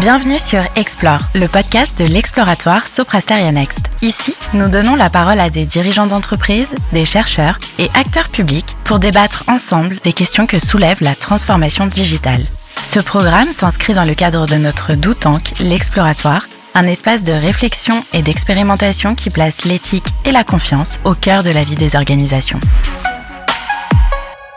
Bienvenue sur Explore, le podcast de l'exploratoire Soprasteria Next. Ici, nous donnons la parole à des dirigeants d'entreprise, des chercheurs et acteurs publics pour débattre ensemble des questions que soulève la transformation digitale. Ce programme s'inscrit dans le cadre de notre Doutank, l'exploratoire, un espace de réflexion et d'expérimentation qui place l'éthique et la confiance au cœur de la vie des organisations.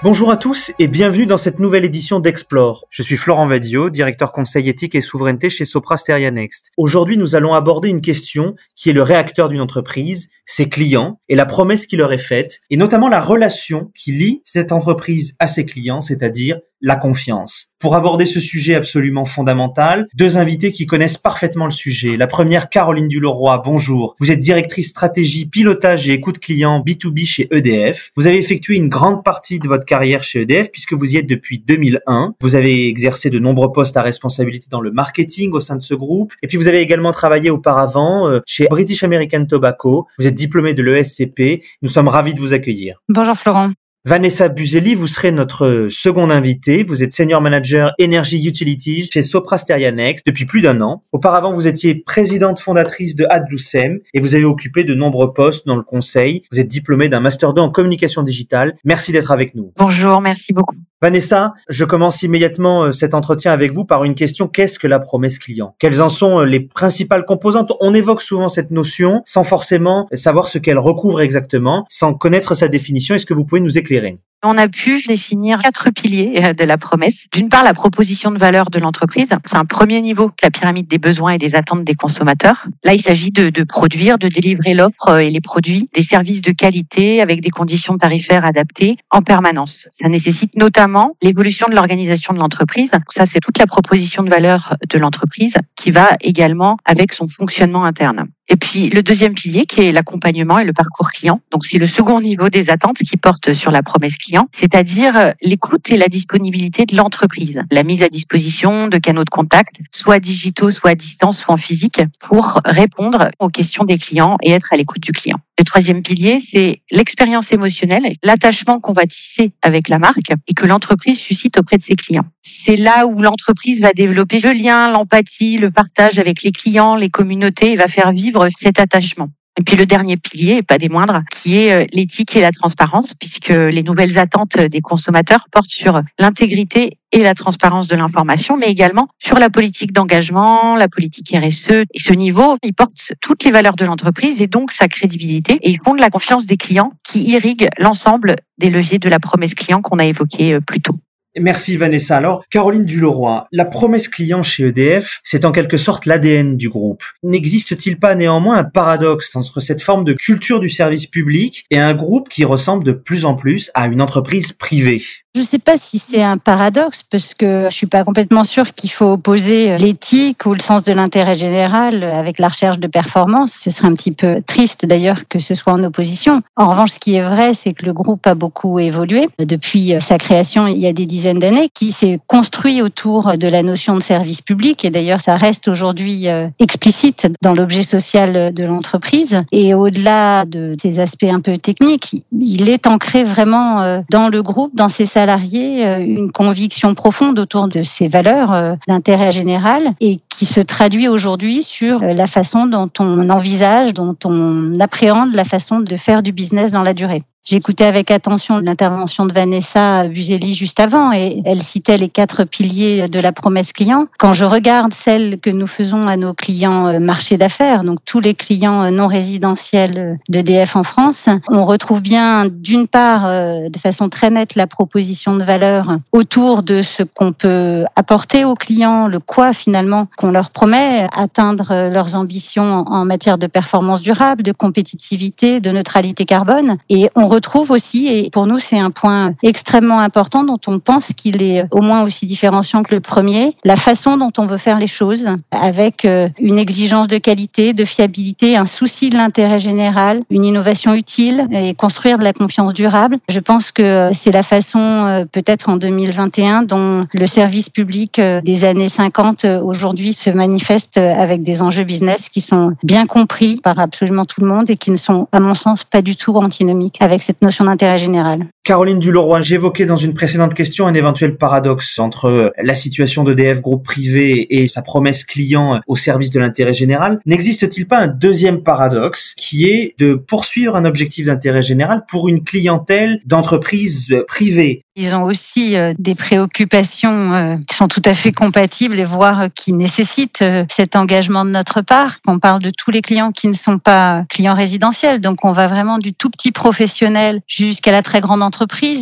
Bonjour à tous et bienvenue dans cette nouvelle édition d'Explore. Je suis Florent Vadio, directeur conseil éthique et souveraineté chez Sopra Steria Next. Aujourd'hui, nous allons aborder une question qui est le réacteur d'une entreprise, ses clients et la promesse qui leur est faite, et notamment la relation qui lie cette entreprise à ses clients, c'est-à-dire la confiance. Pour aborder ce sujet absolument fondamental, deux invités qui connaissent parfaitement le sujet. La première, Caroline Duleroy, bonjour. Vous êtes directrice stratégie, pilotage et écoute client B2B chez EDF. Vous avez effectué une grande partie de votre carrière chez EDF puisque vous y êtes depuis 2001. Vous avez exercé de nombreux postes à responsabilité dans le marketing au sein de ce groupe. Et puis vous avez également travaillé auparavant euh, chez British American Tobacco. Vous êtes diplômé de l'ESCP. Nous sommes ravis de vous accueillir. Bonjour Florent. Vanessa Buzeli, vous serez notre second invité. Vous êtes senior manager Energy Utilities chez Sopra Steria Next depuis plus d'un an. Auparavant, vous étiez présidente fondatrice de Adlucem et vous avez occupé de nombreux postes dans le conseil. Vous êtes diplômée d'un master 2 en communication digitale. Merci d'être avec nous. Bonjour, merci beaucoup. Vanessa, je commence immédiatement euh, cet entretien avec vous par une question. Qu'est-ce que la promesse client? Quelles en sont euh, les principales composantes? On évoque souvent cette notion sans forcément savoir ce qu'elle recouvre exactement, sans connaître sa définition. Est-ce que vous pouvez nous éclairer feeling. On a pu définir quatre piliers euh, de la promesse. D'une part, la proposition de valeur de l'entreprise. C'est un premier niveau, la pyramide des besoins et des attentes des consommateurs. Là, il s'agit de, de, produire, de délivrer l'offre et les produits, des services de qualité avec des conditions tarifaires adaptées en permanence. Ça nécessite notamment l'évolution de l'organisation de l'entreprise. Ça, c'est toute la proposition de valeur de l'entreprise qui va également avec son fonctionnement interne. Et puis le deuxième pilier qui est l'accompagnement et le parcours client. Donc c'est le second niveau des attentes qui porte sur la promesse client, c'est-à-dire euh, l'écoute et la disponibilité de l'entreprise, la mise à disposition de canaux de contact, soit digitaux, soit à distance, soit en physique, pour répondre aux questions des clients et être à l'écoute du client. Le troisième pilier, c'est l'expérience émotionnelle, l'attachement qu'on va tisser avec la marque et que l'entreprise suscite auprès de ses clients. C'est là où l'entreprise va développer le lien, l'empathie, le partage avec les clients, les communautés et va faire vivre cet attachement. Et puis le dernier pilier, et pas des moindres, qui est euh, l'éthique et la transparence, puisque les nouvelles attentes des consommateurs portent sur l'intégrité et la transparence de l'information, mais également sur la politique d'engagement, la politique RSE. Et ce niveau, il porte toutes les valeurs de l'entreprise et donc sa crédibilité. Et il fonde la confiance des clients qui irrigue l'ensemble des leviers de la promesse client qu'on a évoqué euh, plus tôt. Merci Vanessa. Alors, Caroline Duleroy, la promesse client chez EDF, c'est en quelque sorte l'ADN du groupe. N'existe-t-il pas néanmoins un paradoxe entre cette forme de culture du service public et un groupe qui ressemble de plus en plus à une entreprise privée? Je ne sais pas si c'est un paradoxe parce que je suis pas complètement sûre qu'il faut opposer l'éthique ou le sens de l'intérêt général avec la recherche de performance. Ce serait un petit peu triste d'ailleurs que ce soit en opposition. En revanche, ce qui est vrai, c'est que le groupe a beaucoup évolué depuis sa création il y a des dizaines d'années, qui s'est construit autour de la notion de service public et d'ailleurs ça reste aujourd'hui euh, explicite dans l'objet social de l'entreprise. Et au-delà de ces aspects un peu techniques, il est ancré vraiment euh, dans le groupe, dans ses salariés euh, une conviction profonde autour de ces valeurs euh, d'intérêt général et qui se traduit aujourd'hui sur euh, la façon dont on envisage, dont on appréhende la façon de faire du business dans la durée. J'écoutais avec attention l'intervention de Vanessa Buzeli juste avant et elle citait les quatre piliers de la promesse client. Quand je regarde celle que nous faisons à nos clients euh, marché d'affaires, donc tous les clients euh, non résidentiels d'EDF en France, on retrouve bien d'une part de façon très nette la proposition de valeur autour de ce qu'on peut apporter aux clients, le quoi finalement qu'on leur promet, atteindre leurs ambitions en matière de performance durable, de compétitivité, de neutralité carbone. Et on retrouve aussi, et pour nous c'est un point extrêmement important dont on pense qu'il est au moins aussi différenciant que le premier, la façon dont on veut faire les choses, avec euh, une exigence de qualité, de fiabilité, un souci de l'intérêt général, une innovation utile et construire de la confiance durable. Je pense que c'est la façon, euh, peut-être en 2021, dont le service public euh, des années 50 aujourd'hui se manifeste avec des enjeux business qui sont bien compris par absolument tout le monde et qui ne sont, à mon sens, pas du tout antinomiques avec cette notion d'intérêt général. Caroline Duleroy, j'évoquais dans une précédente question un éventuel paradoxe entre la situation d'EDF groupe privé et sa promesse client au service de l'intérêt général. N'existe-t-il pas un deuxième paradoxe qui est de poursuivre un objectif d'intérêt général pour une clientèle d'entreprises privées? Ils ont aussi euh, des préoccupations euh, qui sont tout à fait compatibles et voire euh, qui nécessitent cet engagement de notre part. On parle de tous les clients qui ne sont pas clients résidentiels, donc on va vraiment du tout petit professionnel jusqu'à la très grande entreprise,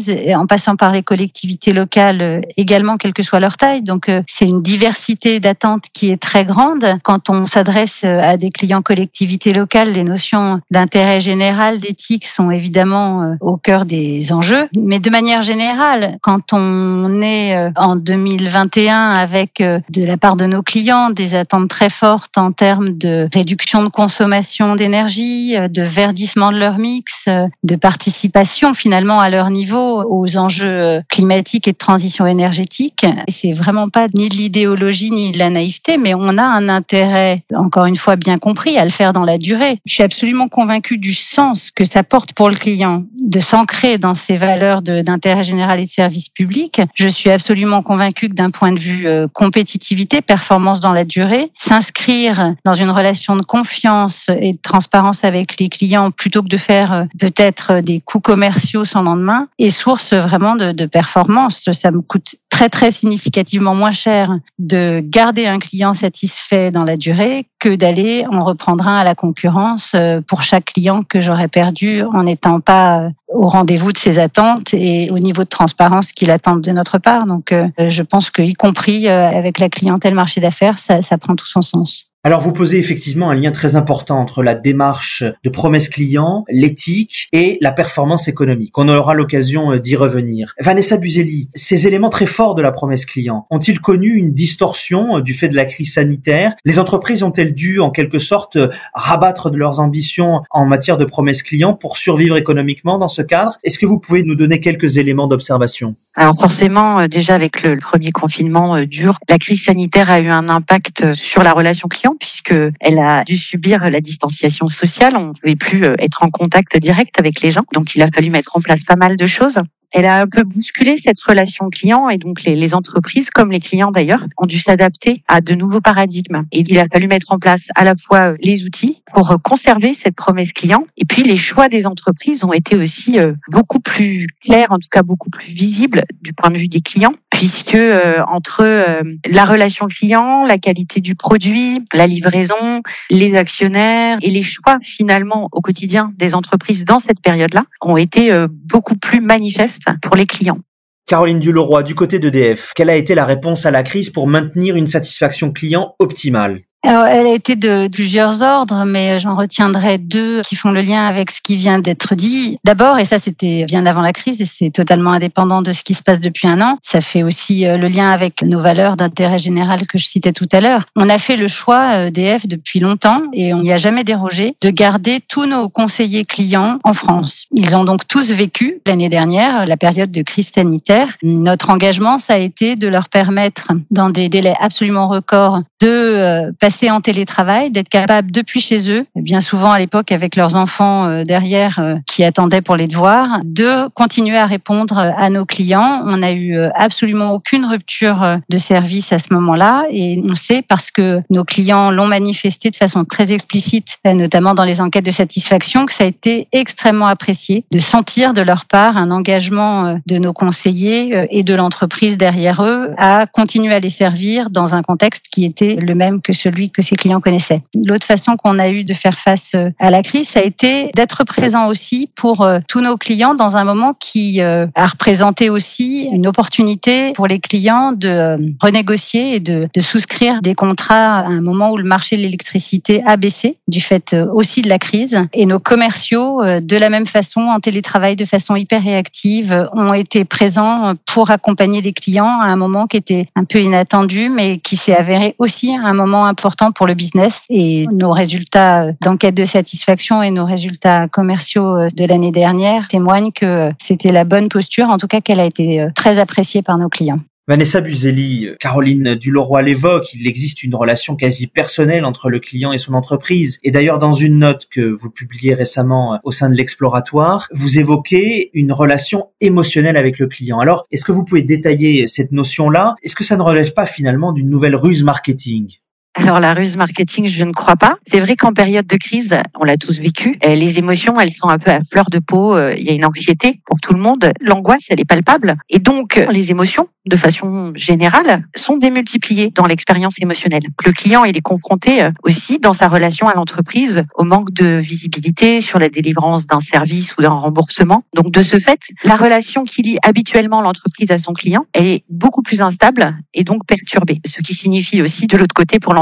et en passant par les collectivités locales également, quelle que soit leur taille. Donc c'est une diversité d'attentes qui est très grande. Quand on s'adresse à des clients collectivités locales, les notions d'intérêt général, d'éthique sont évidemment au cœur des enjeux, mais de manière générale quand on est euh, en 2021 avec euh, de la part de nos clients des attentes très fortes en termes de réduction de consommation d'énergie, euh, de verdissement de leur mix, de participation finalement à leur niveau aux enjeux climatiques et de transition énergétique. C'est vraiment pas ni de l'idéologie ni de la naïveté, mais on a un intérêt, encore une fois bien compris, à le faire dans la durée. Je suis absolument convaincue du sens que ça porte pour le client de s'ancrer dans ces valeurs d'intérêt général et de services publics. Je suis absolument convaincue que d'un point de vue euh, compétitivité, performance dans la durée, s'inscrire dans une relation de confiance et de transparence avec les clients plutôt que de faire euh, peut-être des coûts commerciaux sans lendemain est source vraiment de, performance. Ça me coûte très très significativement moins cher de garder un client satisfait dans la durée que d'aller en reprendre un à la concurrence euh, pour chaque client que j'aurais perdu en n'étant pas au rendez-vous de ses attentes et au niveau de transparence qu'il attend de notre part. Donc, euh, je pense qu'y compris euh, avec la clientèle marché d'affaires, ça prend tout son sens. Alors vous posez effectivement un lien très important entre la démarche de promesse client, l'éthique et la performance économique. On aura l'occasion euh, d'y revenir. Vanessa Buzelli, ces éléments très forts de la promesse client ont-ils connu une distorsion euh, du fait de la crise sanitaire? Les entreprises ont-elles dû en quelque sorte euh, rabattre de leurs ambitions en matière de promesse client pour survivre économiquement dans ce cadre? Est-ce que vous pouvez nous donner quelques éléments d'observation? Alors forcément, déjà avec le premier confinement dur, la crise sanitaire a eu un impact sur la relation client puisque elle a dû subir la distanciation sociale. On ne pouvait plus euh, être en contact direct avec les gens. Donc, il a fallu mettre en place pas mal de choses. Elle a un peu bousculé cette relation client et donc les, les entreprises, comme les clients d'ailleurs, ont dû s'adapter à de nouveaux paradigmes. Et il a fallu mettre en place à la fois euh, les outils pour euh, conserver cette promesse client et puis les choix des entreprises ont été aussi beaucoup plus clairs, en tout cas beaucoup plus visibles du point de vue des clients puisque euh, entre euh, la relation client, la qualité du produit, la livraison, les actionnaires et les choix finalement au quotidien des entreprises dans cette période-là ont été euh, beaucoup plus manifestes pour les clients. Caroline Duleroy, du côté d'EDF, quelle a été la réponse à la crise pour maintenir une satisfaction client optimale? Alors, elle a été de plusieurs ordres, mais j'en retiendrai deux qui font le lien avec ce qui vient d'être dit. D'abord, et ça c'était bien avant la crise, et c'est totalement indépendant de ce qui se passe depuis un an, ça fait aussi euh, le lien avec nos valeurs d'intérêt général que je citais tout à l'heure. On a fait le choix d'EF depuis longtemps, et on n'y a jamais dérogé, de garder tous nos conseillers clients en France. Ils ont donc tous vécu l'année dernière la période de crise sanitaire. Notre engagement, ça a été de leur permettre, dans des délais absolument records, de euh, passer en télétravail, d'être capable depuis chez eux, bien souvent à l'époque avec leurs enfants euh, derrière euh, qui attendaient pour les devoirs, de continuer à répondre à nos clients. On n'a eu euh, absolument aucune rupture de service à ce moment-là et on sait parce que nos clients l'ont manifesté de façon très explicite, notamment dans les enquêtes de satisfaction, que ça a été extrêmement apprécié de sentir de leur part un engagement de nos conseillers et de l'entreprise derrière eux à continuer à les servir dans un contexte qui était le même que celui que ses clients connaissaient. L'autre façon qu'on a eu de faire face euh, à la crise, ça a été d'être présent aussi pour euh, tous nos clients dans un moment qui euh, a représenté aussi une opportunité pour les clients de renégocier et de, de souscrire des contrats à un moment où le marché de l'électricité a baissé du fait aussi de la crise. Et nos commerciaux, de la même façon, en télétravail de façon hyper réactive, ont été présents pour accompagner les clients à un moment qui était un peu inattendu, mais qui s'est avéré aussi un moment important pour le business et nos résultats d'enquête de satisfaction et nos résultats commerciaux euh, de l'année dernière témoignent que c'était la bonne posture, en tout cas qu'elle a été euh, très appréciée par nos clients. Vanessa Buzelli, Caroline Duleroy l'évoque, il existe une relation quasi personnelle entre le client et son entreprise. Et d'ailleurs, dans une note que vous publiez récemment au sein de l'exploratoire, vous évoquez une relation émotionnelle avec le client. Alors, est-ce que vous pouvez détailler cette notion-là? Est-ce que ça ne relève pas finalement d'une nouvelle ruse marketing? Alors la ruse marketing, je ne crois pas. C'est vrai qu'en période de crise, on l'a tous vécu, euh, les émotions, elles sont un peu à fleur de peau. Euh, il y a une anxiété pour tout le monde. L'angoisse, elle est palpable. Et donc, les émotions, de façon générale, sont démultipliées dans l'expérience émotionnelle. Le client, il est confronté euh, aussi dans sa relation à l'entreprise au manque de visibilité sur la délivrance d'un service ou d'un remboursement. Donc de ce fait, la relation qui lie habituellement l'entreprise à son client, elle est beaucoup plus instable et donc perturbée. Ce qui signifie aussi de l'autre côté pour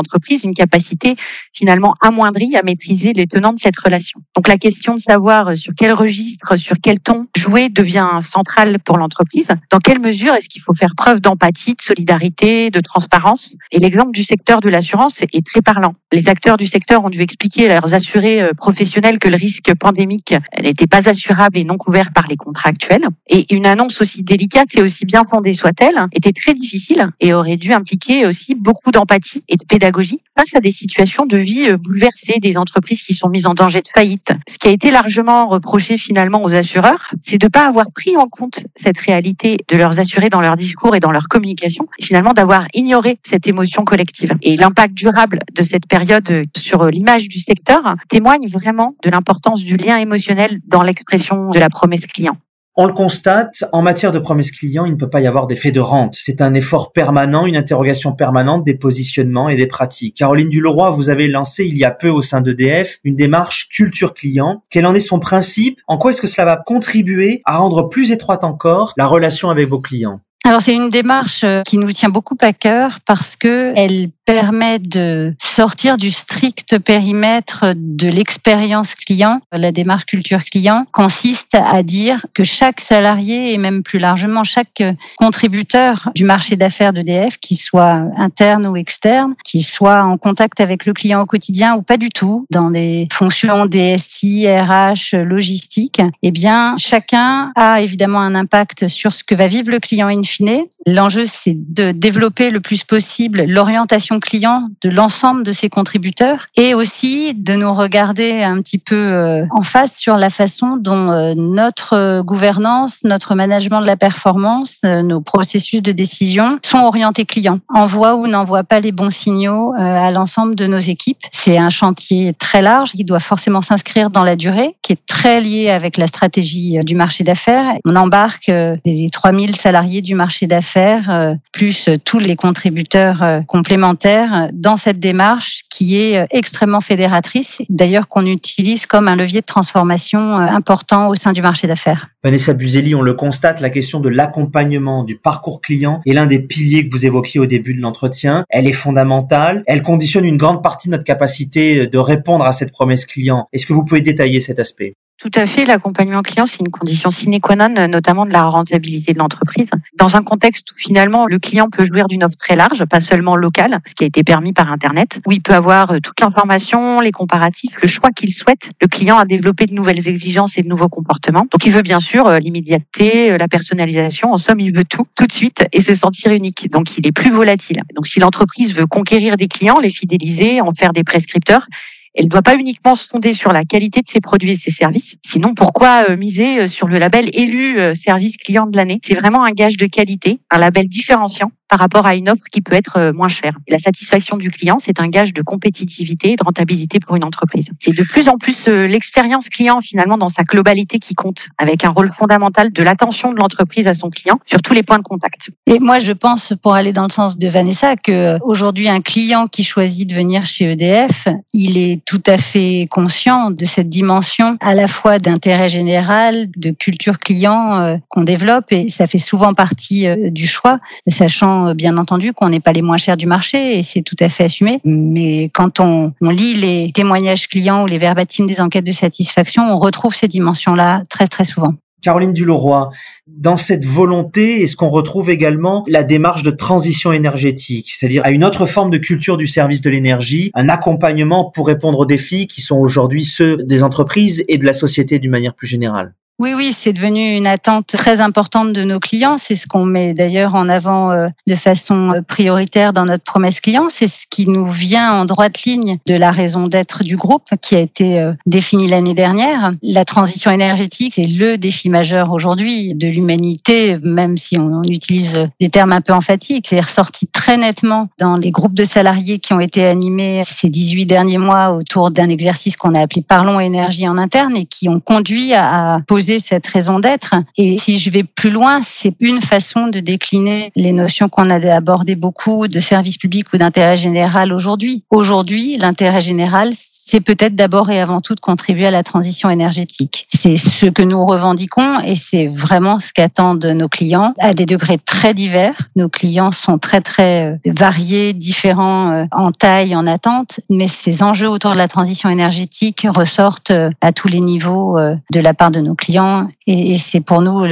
une capacité finalement amoindrie à maîtriser les tenants de cette relation. Donc la question de savoir sur quel registre, sur quel ton jouer devient centrale pour l'entreprise. Dans quelle mesure est-ce qu'il faut faire preuve d'empathie, de solidarité, de transparence? Et l'exemple du secteur de l'assurance est très parlant. Les acteurs du secteur ont dû expliquer à leurs assurés euh, professionnels que le risque pandémique n'était pas assurable et non couvert par les contrats actuels. Et une annonce aussi délicate et aussi bien fondée soit-elle était très difficile et aurait dû impliquer aussi beaucoup d'empathie et de pédagogie face à des situations de vie euh, bouleversées, des entreprises qui sont mises en danger de faillite. Ce qui a été largement reproché finalement aux assureurs, c'est de ne pas avoir pris en compte cette réalité de leurs assurés dans leur discours et dans leur communication, et finalement d'avoir ignoré cette émotion collective. Et l'impact durable de cette période sur l'image du secteur témoigne vraiment de l'importance du lien émotionnel dans l'expression de la promesse client. On le constate, en matière de promesse client, il ne peut pas y avoir d'effet de rente. C'est un effort permanent, une interrogation permanente des positionnements et des pratiques. Caroline Duleroy, vous avez lancé il y a peu au sein d'EDF une démarche culture client. Quel en est son principe? En quoi est-ce que cela va contribuer à rendre plus étroite encore la relation avec vos clients? Alors c'est une démarche euh, qui nous tient beaucoup à cœur parce que elle permet de sortir du strict périmètre de l'expérience client. La démarche culture client consiste à dire que chaque salarié et même plus largement chaque contributeur du marché d'affaires d'EDF, qu'il soit interne ou externe, qu'il soit en contact avec le client au quotidien ou pas du tout, dans des fonctions DSI, RH, logistique, eh bien, chacun a évidemment un impact sur ce que va vivre le client in fine. L'enjeu, c'est de développer le plus possible l'orientation client de l'ensemble de ses contributeurs et aussi de nous regarder un petit peu euh, en face sur la façon dont euh, notre gouvernance, notre management de la performance, euh, nos processus de décision sont orientés clients. Envoie ou n'envoie pas les bons signaux à l'ensemble de nos équipes. C'est un chantier très large qui doit forcément s'inscrire dans la durée, qui est très lié avec la stratégie du marché d'affaires. On embarque les 3000 salariés du marché d'affaires, plus tous les contributeurs complémentaires dans cette démarche qui est euh, extrêmement fédératrice, d'ailleurs qu'on utilise comme un levier de transformation euh, important au sein du marché d'affaires. Vanessa Buzelli, on le constate, la question de l'accompagnement du parcours client est l'un des piliers que vous évoquiez au début de l'entretien. Elle est fondamentale. Elle conditionne une grande partie de notre capacité de répondre à cette promesse client. Est-ce que vous pouvez détailler cet aspect? Tout à fait. L'accompagnement client, c'est une condition sine qua non, notamment de la rentabilité de l'entreprise. Dans un contexte où finalement le client peut jouir d'une offre très large, pas seulement locale, ce qui a été permis par Internet, où il peut avoir euh, toute l'information, les comparatifs, le choix qu'il souhaite. Le client a développé de nouvelles exigences et de nouveaux comportements. Donc il veut bien sûr euh, l'immédiateté, euh, la personnalisation. En somme, il veut tout, tout de suite et se sentir unique. Donc il est plus volatile. Donc si l'entreprise veut conquérir des clients, les fidéliser, en faire des prescripteurs, elle ne doit pas uniquement se fonder sur la qualité de ses produits et ses services. Sinon, pourquoi euh, miser euh, sur le label élu euh, service client de l'année? C'est vraiment un gage de qualité, un label différenciant par rapport à une offre qui peut être euh, moins chère. La satisfaction du client, c'est un gage de compétitivité et de rentabilité pour une entreprise. C'est de plus en plus euh, l'expérience client finalement dans sa globalité qui compte, avec un rôle fondamental de l'attention de l'entreprise à son client sur tous les points de contact. Et moi, je pense, pour aller dans le sens de Vanessa, que euh, aujourd'hui, un client qui choisit de venir chez EDF, il est tout à fait conscient de cette dimension à la fois d'intérêt général, de culture client qu'on développe, et ça fait souvent partie du choix, sachant euh, bien entendu qu'on n'est pas les moins chers du marché et c'est tout à fait assumé. Mais quand on, lit les témoignages clients ou les verbatims des enquêtes de satisfaction, on retrouve ces dimensions-là très très souvent. Caroline Duleroy, dans cette volonté, est-ce qu'on retrouve également la démarche de transition énergétique, c'est-à-dire à une autre forme de culture du service de l'énergie, un accompagnement pour répondre aux défis qui sont aujourd'hui ceux des entreprises et de la société d'une manière plus générale? Oui, oui, c'est devenu une attente très importante de nos clients. C'est ce qu'on met d'ailleurs en avant euh, de façon euh, prioritaire dans notre promesse client. C'est ce qui nous vient en droite ligne de la raison d'être du groupe qui a été euh, définie l'année dernière. La transition énergétique, c'est le défi majeur aujourd'hui de l'humanité, même si on utilise des termes un peu emphatiques. C'est ressorti très nettement dans les groupes de salariés qui ont été animés ces 18 derniers mois autour d'un exercice qu'on a appelé Parlons énergie en interne et qui ont conduit à poser cette raison d'être. Et si je vais plus loin, c'est une façon de décliner les notions qu'on a abordées beaucoup de service public ou d'intérêt général aujourd'hui. Aujourd'hui, l'intérêt général, c'est peut-être d'abord et avant tout de contribuer à la transition énergétique. C'est ce que nous revendiquons et c'est vraiment ce qu'attendent nos clients à des degrés très divers. Nos clients sont très très euh, variés, différents euh, en taille, en attente, mais ces enjeux autour de la transition énergétique ressortent euh, à tous les niveaux de la part de nos clients et c'est pour nous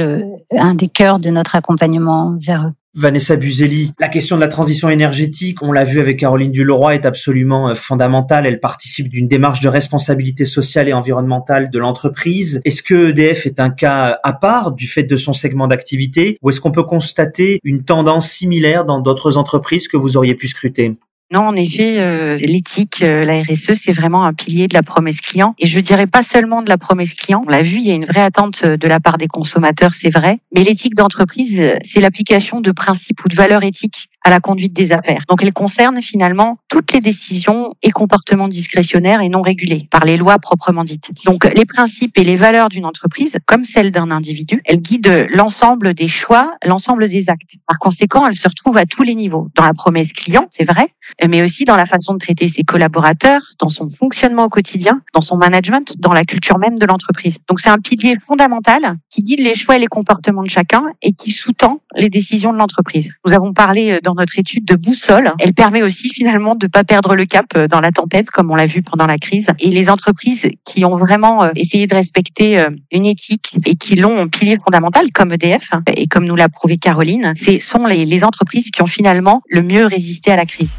un des cœurs de notre accompagnement vers eux. Vanessa Buzeli, la question de la transition énergétique, on l'a vu avec Caroline Duleroy, est absolument euh, fondamentale. Elle participe d'une démarche de responsabilité sociale et environnementale de l'entreprise. Est-ce que EDF est un cas à part du fait de son segment d'activité ou est-ce qu'on peut constater une tendance similaire dans d'autres entreprises que vous auriez pu scruter? Non, en effet, euh, l'éthique, euh, la RSE, c'est vraiment un pilier de la promesse client. Et je dirais pas seulement de la promesse client. On l'a vu, il y a une vraie attente euh, de la part des consommateurs, c'est vrai. Mais l'éthique d'entreprise, c'est l'application de principes ou de valeurs éthiques à la conduite des affaires. Donc elle concerne finalement toutes les décisions et comportements discrétionnaires et non régulés par les lois proprement dites. Donc les principes et les valeurs d'une entreprise, comme celles d'un individu, elles guident l'ensemble des choix, l'ensemble des actes. Par conséquent, elles se retrouvent à tous les niveaux. Dans la promesse client, c'est vrai, mais aussi dans la façon de traiter ses collaborateurs, dans son fonctionnement au quotidien, dans son management, dans la culture même de l'entreprise. Donc c'est un pilier fondamental qui guide les choix et les comportements de chacun et qui sous-tend les décisions de l'entreprise. Nous avons parlé euh, dans notre étude de boussole. Elle permet aussi finalement de pas perdre le cap euh, dans la tempête, comme on l'a vu pendant la crise. Et les entreprises qui ont vraiment euh, essayé de respecter une éthique et qui l'ont en pilier fondamental, comme EDF et comme nous l'a prouvé Caroline, ce sont les entreprises qui ont finalement le mieux résisté à la crise.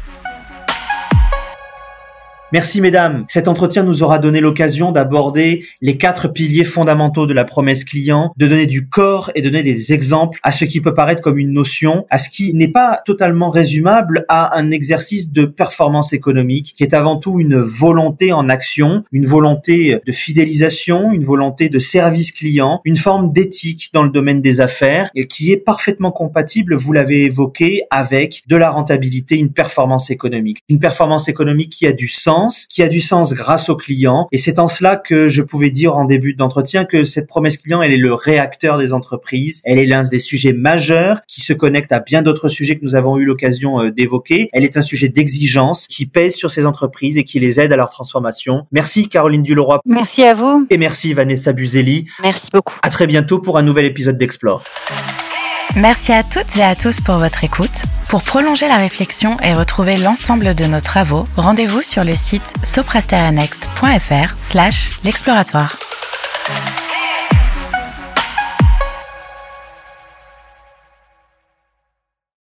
Merci mesdames. Cet entretien nous aura donné l'occasion d'aborder les quatre piliers fondamentaux de la promesse client, de donner du corps et donner des exemples à ce qui peut paraître comme une notion, à ce qui n'est pas totalement résumable à un exercice de performance économique qui est avant tout une volonté en action, une volonté de fidélisation, une volonté de service client, une forme d'éthique dans le domaine des affaires et qui est parfaitement compatible, vous l'avez évoqué, avec de la rentabilité, une performance économique. Une performance économique qui a du sens qui a du sens grâce au client. Et c'est en cela que je pouvais dire en début d'entretien que cette promesse client, elle est le réacteur des entreprises. Elle est l'un des sujets majeurs qui se connecte à bien d'autres sujets que nous avons eu l'occasion euh, d'évoquer. Elle est un sujet d'exigence qui pèse sur ces entreprises et qui les aide à leur transformation. Merci Caroline Duleroy. Merci à vous. Et merci Vanessa Buzeli. Merci beaucoup. À très bientôt pour un nouvel épisode d'Explore. Merci à toutes et à tous pour votre écoute. Pour prolonger la réflexion et retrouver l'ensemble de nos travaux, rendez-vous sur le site soprasterianext.fr slash l'exploratoire.